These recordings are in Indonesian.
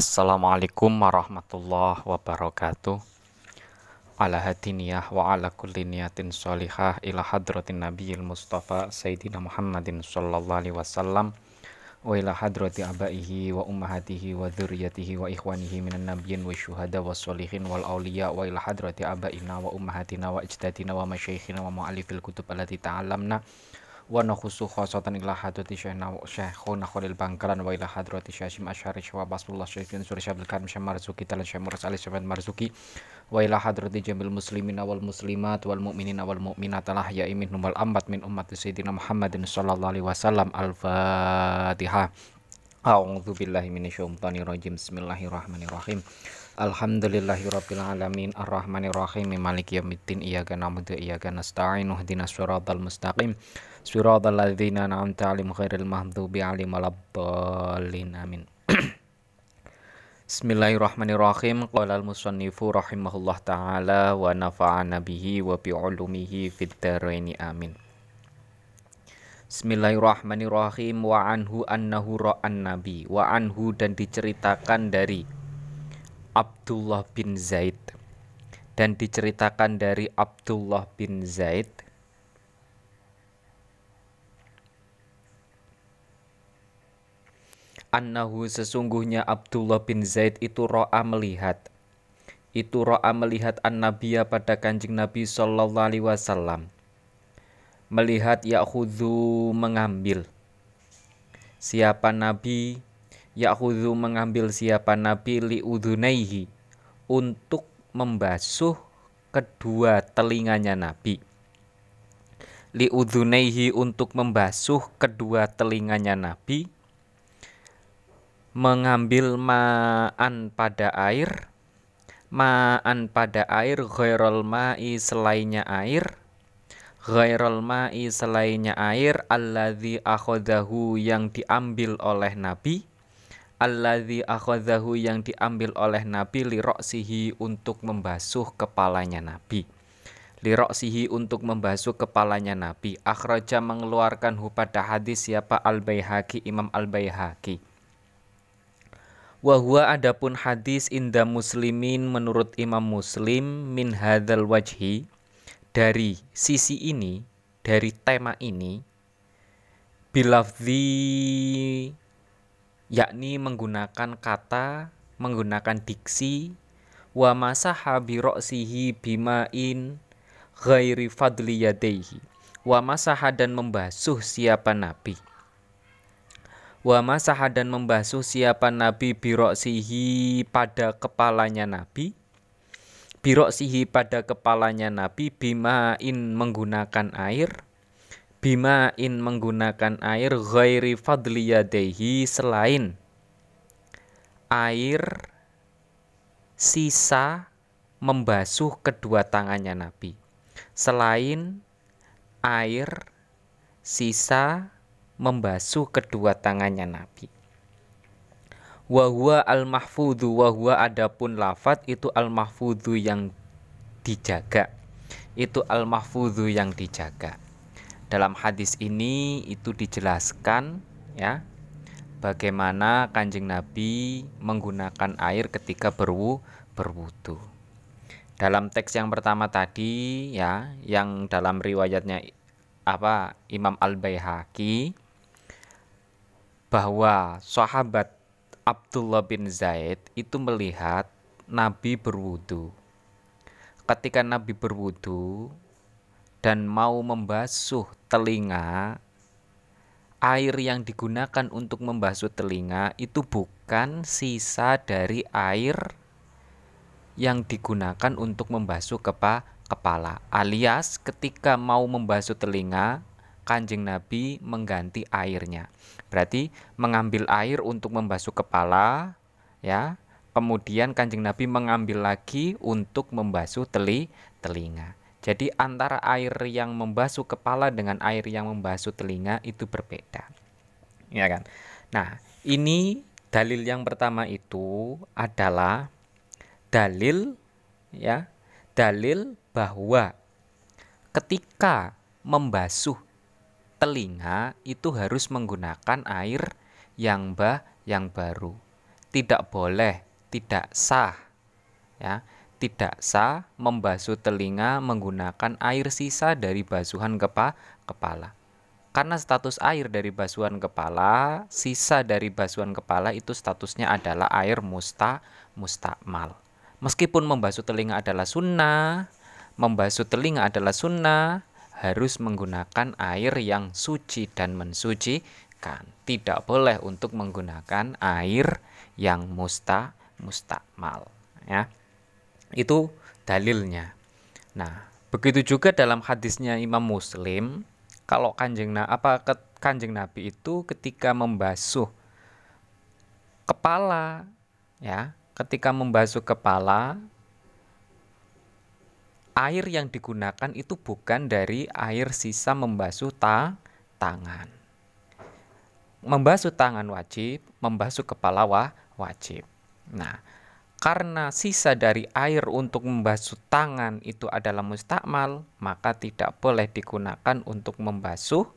Assalamualaikum warahmatullahi wabarakatuh. Ala hadiniyah wa ala kulli niyatin sholihah ila hadratin nabiyil mustafa sayyidina Muhammadin sallallahu alaihi wasallam wa ila hadrati abaihi wa ummahatihi wa dzurriyyatihi wa ikhwanihi minan nabiyyin wa syuhada wa sholihin wal auliya wa ila hadrati abaina wa ummahatina wa ajdadina wa masyayikhina wa mu'allifil kutub allati ta'allamna wa nakhusu khosatan ila hadrati syekhna syekhuna khalil bangkalan wa ila hadrati syekhim asyari syekh basulullah syekhin suri syabil karim syekh marzuki talan syekh muras ali syekh marzuki wa ila hadrati jamil muslimin wal muslimat wal mu'minin wal mu'minat al ahya'i minhum wal ambat min ummati sayyidina muhammadin sallallahu alaihi wasallam al fatihah A'udzu billahi minasyaitonir rajim. Bismillahirrahmanirrahim. Alhamdulillahirabbil alamin. Arrahmanir rahim maliki yaumiddin. Iyyaka na'budu wa iyyaka nasta'in. Ihdinas siratal mustaqim siratal ladzina an'amta 'alaihim ghairil maghdubi 'alaihim waladdallin amin. Bismillahirrahmanirrahim. Qala al-musannifu rahimahullah taala wa nafa'ana bihi wa bi 'ulumihi amin. Bismillahirrahmanirrahim wa anhu annahu ra'an nabi wa anhu dan diceritakan dari Abdullah bin Zaid dan diceritakan dari Abdullah bin Zaid annahu sesungguhnya Abdullah bin Zaid itu ro'a melihat. Itu ro'a melihat an-nabiya pada kanjeng Nabi sallallahu alaihi wasallam. Melihat Ya'khudhu mengambil. Siapa Nabi? Ya'khudhu mengambil siapa Nabi? Liudhunaihi untuk membasuh kedua telinganya Nabi. Liudhunaihi untuk membasuh kedua telinganya Nabi mengambil ma'an pada air ma'an pada air ghairul ma'i selainnya air ghairal ma'i selainnya air alladzi akhadahu yang diambil oleh Nabi alladzi akhadahu yang diambil oleh Nabi liroksihi untuk membasuh kepalanya Nabi. Liroksihi untuk membasuh kepalanya Nabi. Akhraja mengeluarkan hu pada hadis siapa? Al-Baihaqi Imam Al-Baihaqi Wahwa adapun hadis indah muslimin menurut Imam Muslim min hadzal wajhi dari sisi ini, dari tema ini, bilafzi yakni menggunakan kata, menggunakan diksi, wa masaha biroksihi bimain ghairi fadli yadaihi, wa masaha dan membasuh siapa nabi. Wa masaha dan membasuh siapa nabi biroksihi pada kepalanya nabi. Biroksihi pada kepalanya Nabi bimain menggunakan air. Bimain menggunakan air ghairi fadli yadehi selain air sisa membasuh kedua tangannya Nabi. Selain air sisa membasuh kedua tangannya Nabi. Wahwa al mahfudhu wahwa adapun lafat itu al mahfudhu yang dijaga. Itu al mahfudhu yang dijaga. Dalam hadis ini itu dijelaskan ya bagaimana kanjeng Nabi menggunakan air ketika berwu berwudu. Dalam teks yang pertama tadi ya yang dalam riwayatnya apa Imam Al Baihaqi bahwa sahabat Abdullah bin Zaid itu melihat Nabi berwudu. Ketika Nabi berwudu dan mau membasuh telinga, air yang digunakan untuk membasuh telinga itu bukan sisa dari air yang digunakan untuk membasuh kepa kepala. Alias ketika mau membasuh telinga, Kanjeng Nabi mengganti airnya. Berarti mengambil air untuk membasuh kepala, ya. Kemudian Kanjeng Nabi mengambil lagi untuk membasuh teli telinga. Jadi antara air yang membasuh kepala dengan air yang membasuh telinga itu berbeda. Ya kan? Nah, ini dalil yang pertama itu adalah dalil ya, dalil bahwa ketika membasuh telinga itu harus menggunakan air yang bah yang baru. tidak boleh, tidak sah. Ya, tidak sah membasuh telinga menggunakan air sisa dari basuhan kepa kepala. Karena status air dari basuhan kepala, sisa dari basuhan kepala itu statusnya adalah air musta mustakmal. Meskipun membasuh telinga adalah sunnah, membasuh telinga adalah sunnah, harus menggunakan air yang suci dan mensucikan. Tidak boleh untuk menggunakan air yang musta mustakmal. Ya, itu dalilnya. Nah, begitu juga dalam hadisnya Imam Muslim, kalau kanjeng apa kanjeng Nabi itu ketika membasuh kepala, ya ketika membasuh kepala air yang digunakan itu bukan dari air sisa membasuh ta tangan. Membasuh tangan wajib, membasuh kepala wa wajib. Nah, karena sisa dari air untuk membasuh tangan itu adalah mustakmal, maka tidak boleh digunakan untuk membasuh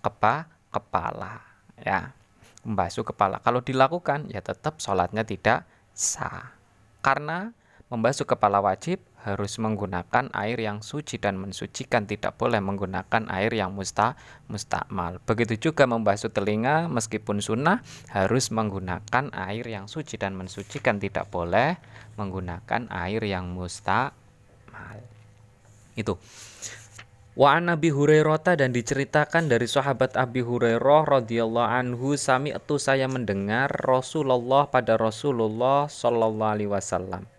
kepa kepala. Ya, membasuh kepala. Kalau dilakukan, ya tetap sholatnya tidak sah. Karena membasuh kepala wajib harus menggunakan air yang suci dan mensucikan tidak boleh menggunakan air yang musta mustakmal. Begitu juga membasuh telinga meskipun sunnah harus menggunakan air yang suci dan mensucikan tidak boleh menggunakan air yang mustakmal. Itu. Wa an Abi Hurairah dan diceritakan dari sahabat Abi Hurairah radhiyallahu anhu sami itu saya mendengar Rasulullah pada Rasulullah sallallahu alaihi wasallam.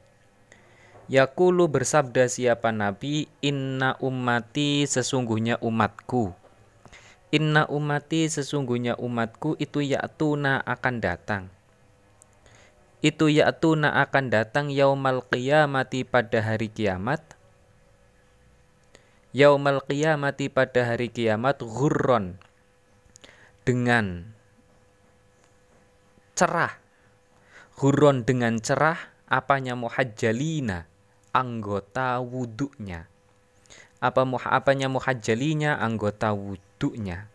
Yakulu bersabda siapa Nabi Inna ummati sesungguhnya umatku. Inna ummati sesungguhnya umatku itu ya'tuna akan datang. Itu ya'tuna akan datang yaumal qiyamati pada hari kiamat. Yaumal qiyamati pada hari kiamat ghurron dengan cerah. Ghurron dengan cerah apanya? Muhajjalina anggota wuduknya apa apanya muhajjalinya? Anggota wuduknya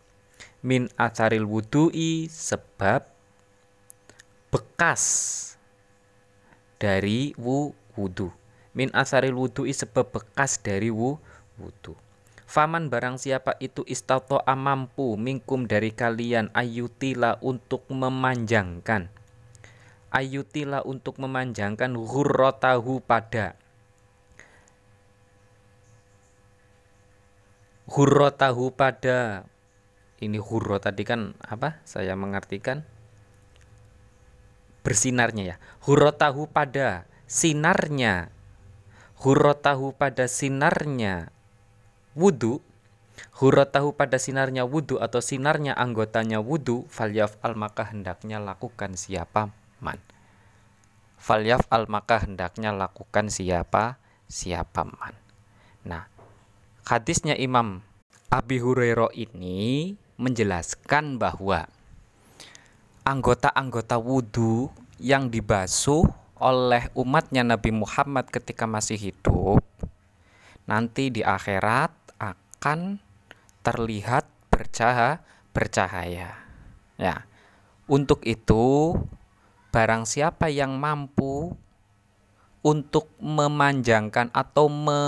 min ataril wudu'i sebab bekas dari wu wudu. Min asaril wudu'i sebab bekas dari wu wudu. Faman barang siapa itu istato'a mampu mingkum dari kalian ayutila untuk memanjangkan. Ayutila untuk memanjangkan hurrotahu pada hurrotahu pada. Ini hurro tadi kan apa? Saya mengartikan bersinarnya ya. Hurrotahu pada sinarnya. Hurrotahu pada sinarnya wudhu tahu pada sinarnya wudhu atau sinarnya anggotanya wudhu falyaf al maka hendaknya lakukan siapa man? Falyaf al maka hendaknya lakukan siapa siapa man? Nah hadisnya Imam Abi Hurairah ini menjelaskan bahwa anggota-anggota wudhu yang dibasuh oleh umatnya Nabi Muhammad ketika masih hidup nanti di akhirat akan terlihat bercahaya bercahaya. Ya. Untuk itu barang siapa yang mampu untuk memanjangkan atau me,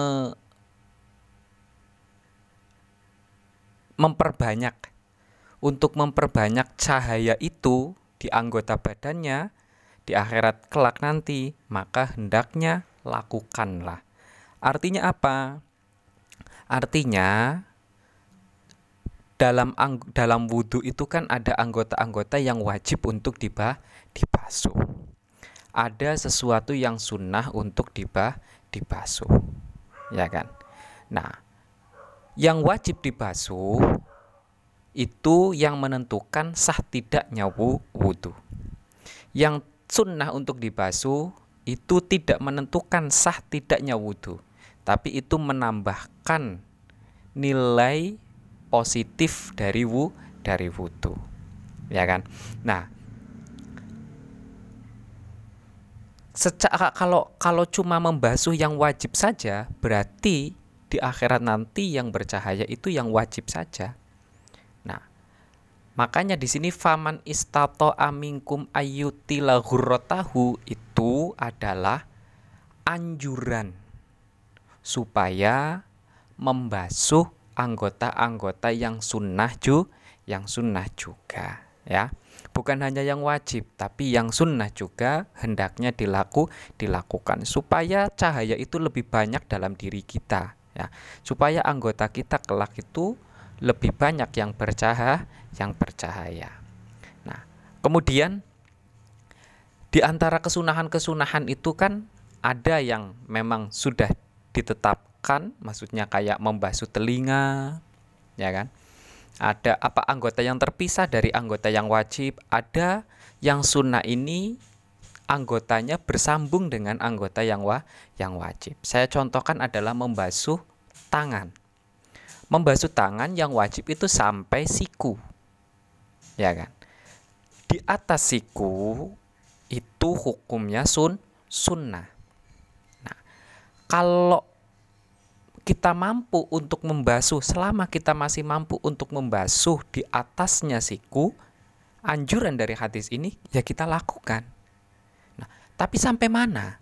memperbanyak untuk memperbanyak cahaya itu di anggota badannya di akhirat kelak nanti, maka hendaknya lakukanlah. Artinya apa? Artinya dalam dalam wudhu itu kan ada anggota-anggota yang wajib untuk dibah dibasuh. Ada sesuatu yang sunnah untuk dibah dibasuh, ya kan? Nah, yang wajib dibasuh itu yang menentukan sah tidaknya wudhu. Yang sunnah untuk dibasuh itu tidak menentukan sah tidaknya wudhu tapi itu menambahkan nilai positif dari wu dari wudhu ya kan nah secara kalau kalau cuma membasuh yang wajib saja berarti di akhirat nanti yang bercahaya itu yang wajib saja. Nah Makanya di sini faman istato amingkum ayyutila ghurratahu itu adalah anjuran supaya membasuh anggota-anggota yang sunnah ju yang sunnah juga ya. Bukan hanya yang wajib tapi yang sunnah juga hendaknya dilaku dilakukan supaya cahaya itu lebih banyak dalam diri kita ya supaya anggota kita kelak itu lebih banyak yang bercahaya yang bercahaya. Nah, kemudian di antara kesunahan-kesunahan itu kan ada yang memang sudah ditetapkan, maksudnya kayak membasuh telinga, ya kan? Ada apa anggota yang terpisah dari anggota yang wajib, ada yang sunnah ini anggotanya bersambung dengan anggota yang wa yang wajib. Saya contohkan adalah membasuh tangan. Membasuh tangan yang wajib itu sampai siku ya kan di atas siku itu hukumnya sun sunnah nah kalau kita mampu untuk membasuh selama kita masih mampu untuk membasuh di atasnya siku anjuran dari hadis ini ya kita lakukan tapi sampai mana?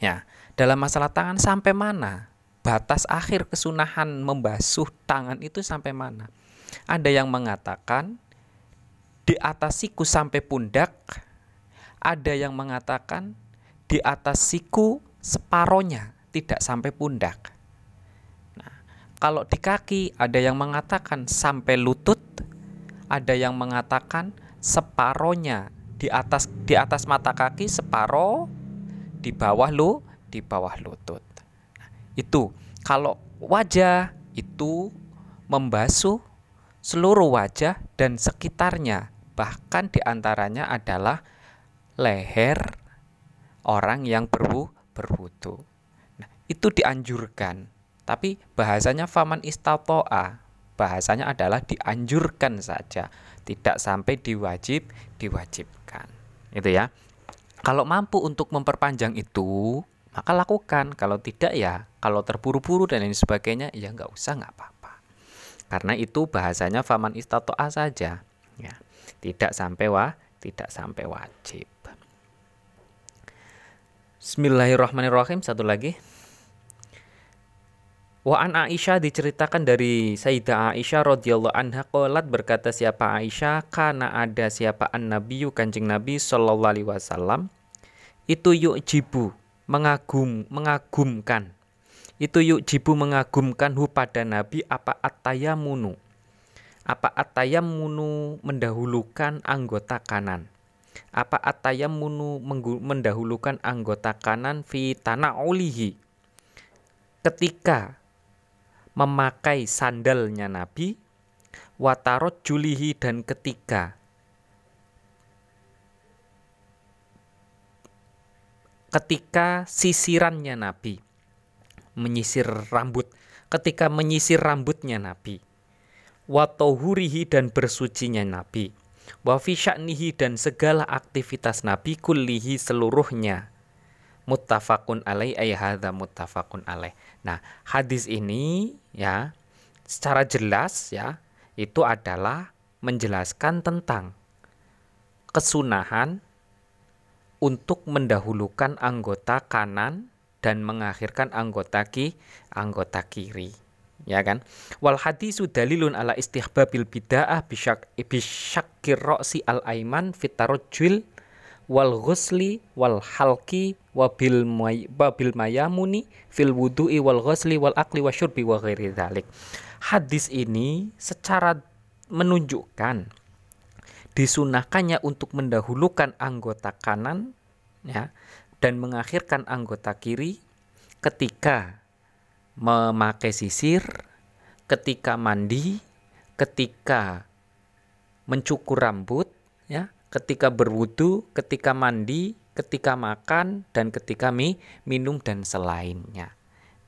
Ya dalam masalah tangan sampai mana? Batas akhir kesunahan membasuh tangan itu sampai mana? Ada yang mengatakan di atas siku sampai pundak, ada yang mengatakan di atas siku separohnya tidak sampai pundak. Nah, kalau di kaki ada yang mengatakan sampai lutut, ada yang mengatakan separohnya di atas di atas mata kaki separoh di bawah lu di bawah lutut. Nah, itu kalau wajah itu membasuh seluruh wajah dan sekitarnya bahkan di antaranya adalah leher orang yang berwu, berwudu. Nah, itu dianjurkan. Tapi bahasanya faman istato'a. Bahasanya adalah dianjurkan saja, tidak sampai diwajib diwajibkan. Itu ya. Kalau mampu untuk memperpanjang itu, maka lakukan. Kalau tidak ya, kalau terburu-buru dan lain sebagainya, ya nggak usah nggak apa-apa. Karena itu bahasanya faman istato'a saja. Ya tidak sampai wa tidak sampai wajib. Bismillahirrahmanirrahim satu lagi. Wa an Aisyah diceritakan dari Sayyidah Aisyah radhiyallahu anha qalat berkata siapa Aisyah? Karena ada siapa an nabiyyu Kanjeng Nabi sallallahu alaihi wasallam. Itu yuk jibu mengagum mengagumkan. Itu yuk jibu mengagumkan hu pada Nabi apa atayamunu apa atayam munu mendahulukan anggota kanan? Apa atayam munu mendahulukan anggota kanan fi tanah olihi? Ketika memakai sandalnya Nabi, watarot julihi dan ketika ketika sisirannya Nabi menyisir rambut. Ketika menyisir rambutnya Nabi wa dan bersucinya Nabi wa fi dan segala aktivitas Nabi kullihi seluruhnya muttafaqun alaih ay hadza muttafaqun alaih. Nah, hadis ini ya secara jelas ya itu adalah menjelaskan tentang kesunahan untuk mendahulukan anggota kanan dan mengakhirkan anggota ki anggota kiri ya kan wal hadisu dalilun ala istihbabil bid'ah bisyak bisyakir roksi al aiman fitarujul wal ghusli wal halki wabil wabil mayamuni fil wudu'i wal ghusli wal akli wa syurbi wa ghairi dhalik. Hadis ini secara menunjukkan disunahkannya untuk mendahulukan anggota kanan ya dan mengakhirkan anggota kiri ketika memakai sisir, ketika mandi, ketika mencukur rambut, ya, ketika berwudu, ketika mandi, ketika makan, dan ketika mi, minum dan selainnya.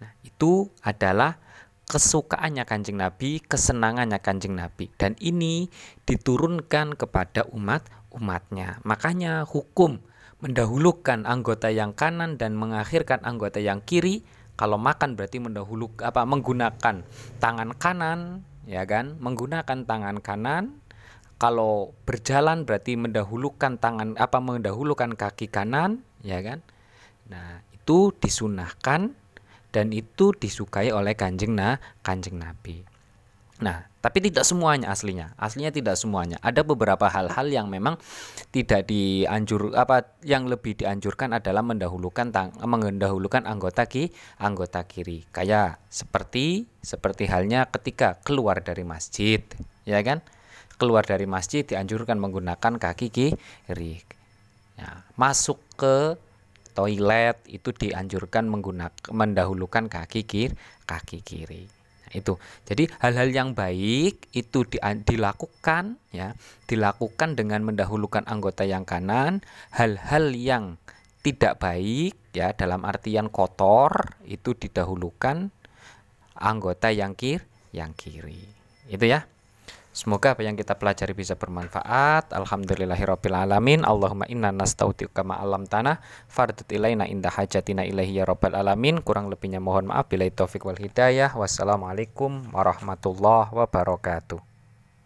Nah, itu adalah kesukaannya Kanjeng Nabi, kesenangannya Kanjeng Nabi dan ini diturunkan kepada umat-umatnya. Makanya hukum mendahulukan anggota yang kanan dan mengakhirkan anggota yang kiri kalau makan berarti mendahulu apa menggunakan tangan kanan ya kan menggunakan tangan kanan kalau berjalan berarti mendahulukan tangan apa mendahulukan kaki kanan ya kan nah itu disunahkan dan itu disukai oleh kanjeng nah kanjeng nabi Nah, tapi tidak semuanya aslinya. Aslinya tidak semuanya. Ada beberapa hal-hal yang memang tidak dianjur apa yang lebih dianjurkan adalah mendahulukan tang mendahulukan anggota ki anggota kiri. Kayak seperti seperti halnya ketika keluar dari masjid, ya kan? Keluar dari masjid dianjurkan menggunakan kaki kiri. Ya, masuk ke toilet itu dianjurkan menggunakan mendahulukan kaki kiri, kaki kiri itu. Jadi hal-hal yang baik itu di, dilakukan ya, dilakukan dengan mendahulukan anggota yang kanan, hal-hal yang tidak baik ya dalam artian kotor itu didahulukan anggota yang kir yang kiri. Itu ya. Semoga apa yang kita pelajari bisa bermanfaat. Alhamdulillahirabbil alamin. Allahumma inna nastaudiuka ma alam tanah fardut ilaina indah hajatina ilaihi ya rabbal alamin. Kurang lebihnya mohon maaf bila taufik wal hidayah. Wassalamualaikum warahmatullahi wabarakatuh.